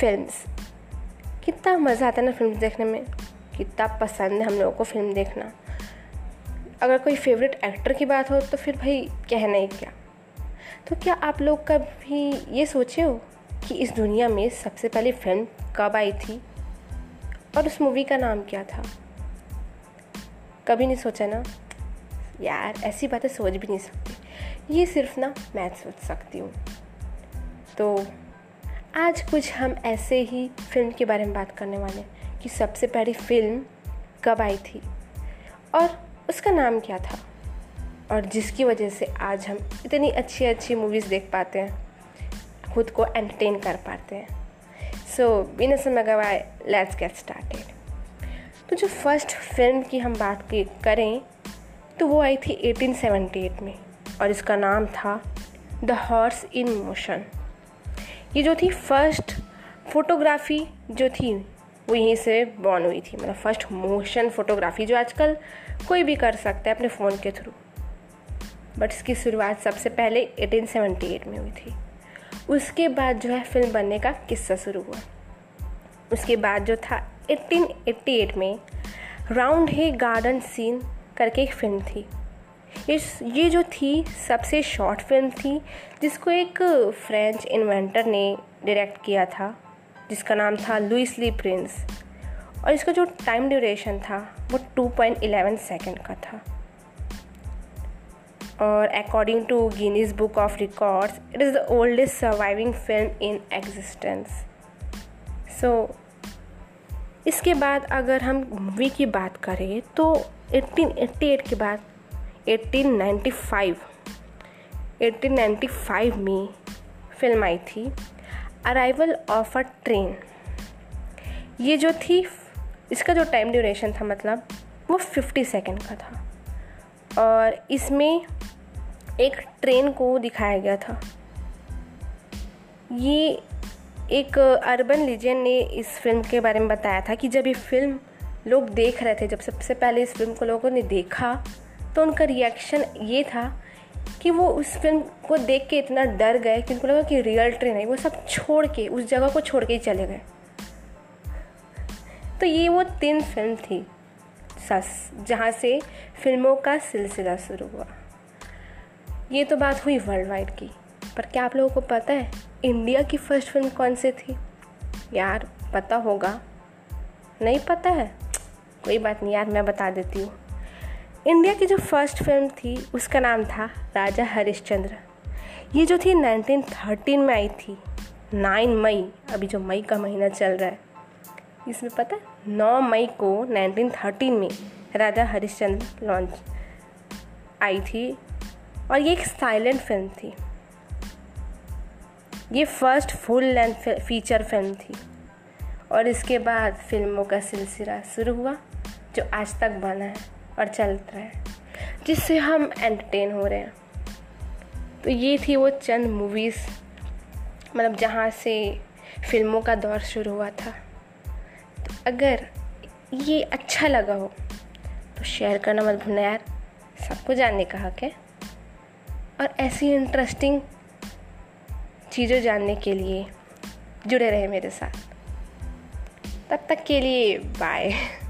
Films कितना मज़ा आता है ना फ़िल्म देखने में। कितना पसंद है हम लोगों को फ़िल्म देखना। अगर कोई फेवरेट एक्टर की बात हो तो फिर भाई कहना ही क्या। तो क्या आप लोग कभी ये सोचे हो कि इस दुनिया में सबसे पहले फ़िल्म कब आई थी? और उस मूवी का नाम क्या था? कभी नहीं सोचा ना? यार, ऐसी बातें सोच भी नहीं सकती। ये सिर्फ़ ना मैं सोच सकती हूँ। तो आज कुछ हम ऐसे ही फ़िल्म के बारे में बात करने वाले हैं कि सबसे पहली फ़िल्म कब आई थी और उसका नाम क्या था और जिसकी वजह से आज हम इतनी अच्छी अच्छी मूवीज़ देख पाते हैं, खुद को एंटरटेन कर पाते हैं। सो बिना समय गवाए लेट्स गेट स्टार्टेड तो जो फ़र्स्ट फ़िल्म की हम बात की करें तो वो आई थी 1878 में और इसका नाम था द हॉर्स इन मोशन ये जो थी फ़र्स्ट फोटोग्राफी जो थी, वो यहीं से बॉर्न हुई थी। मतलब फ़र्स्ट मोशन फोटोग्राफी जो आजकल कोई भी कर सकता है अपने फ़ोन के थ्रू बट इसकी शुरुआत सबसे पहले 1878 में हुई थी। उसके बाद जो है फ़िल्म बनने का किस्सा शुरू हुआ। उसके बाद जो था 1888 में राउंड हे गार्डन सीन करके एक फ़िल्म थी। इस, ये जो थी, सबसे शॉर्ट फ़िल्म थी, जिसको एक फ्रेंच इन्वेंटर ने डायरेक्ट किया था, जिसका नाम था लुइस ली प्रिंस और इसका जो टाइम ड्यूरेशन था, वो 2.11 सेकंड का था। और according to Guinness book of records it is the oldest surviving film in existence so इसके बाद अगर हम मूवी की बात करें तो 1888 के बाद 1895 1895 में फ़िल्म आई थी अराइवल ऑफ़ अ ट्रेन ये जो थी, इसका जो टाइम ड्यूरेशन था मतलब वो 50 सेकेंड का था। और इसमें एक ट्रेन को दिखाया गया था। ये एक अर्बन लीजेंड ने इस फ़िल्म के बारे में बताया था कि जब ये फ़िल्म लोग देख रहे थे, जब सबसे पहले इस फ़िल्म को लोगों ने देखा तो उनका रिएक्शन ये था कि वो उस फ़िल्म को देख के इतना डर गए कि उनको लगा कि रियल ट्रेन है। वो सब छोड़ के, उस जगह को छोड़ के ही चले गए। तो ये वो तीन फ़िल्म थी, सस, जहाँ से फ़िल्मों का सिलसिला शुरू हुआ। ये तो बात हुई वर्ल्ड वाइड की, पर क्या आप लोगों को पता है इंडिया की फ़र्स्ट फ़िल्म कौन सी थी? यार, पता होगा। नहीं पता है? कोई बात नहीं यार, मैं बता देती हूँ। इंडिया की जो फ़र्स्ट फ़िल्म थी, उसका नाम था राजा हरिश्चंद्र। ये जो थी 1913 में आई थी 9 मई, अभी जो मई का महीना चल रहा है। इसमें पता है 9 मई को 1913 में राजा हरिश्चंद्र लॉन्च आई थी, और ये एक साइलेंट फ़िल्म थी। ये first full length feature film थी। और इसके बाद फ़िल्मों का सिलसिला शुरू हुआ, जो आज तक बना है। और चलता है, जिससे हम एंटरटेन हो रहे हैं। तो ये थी वो चंद मूवीज़ मतलब जहाँ से फ़िल्मों का दौर शुरू हुआ था। तो अगर ये अच्छा लगा हो तो शेयर करना मत भूलना यार, सबको जानने का हक है। और ऐसी इंटरेस्टिंग चीज़ें जानने के लिए जुड़े रहे मेरे साथ। तब तक के लिए बाय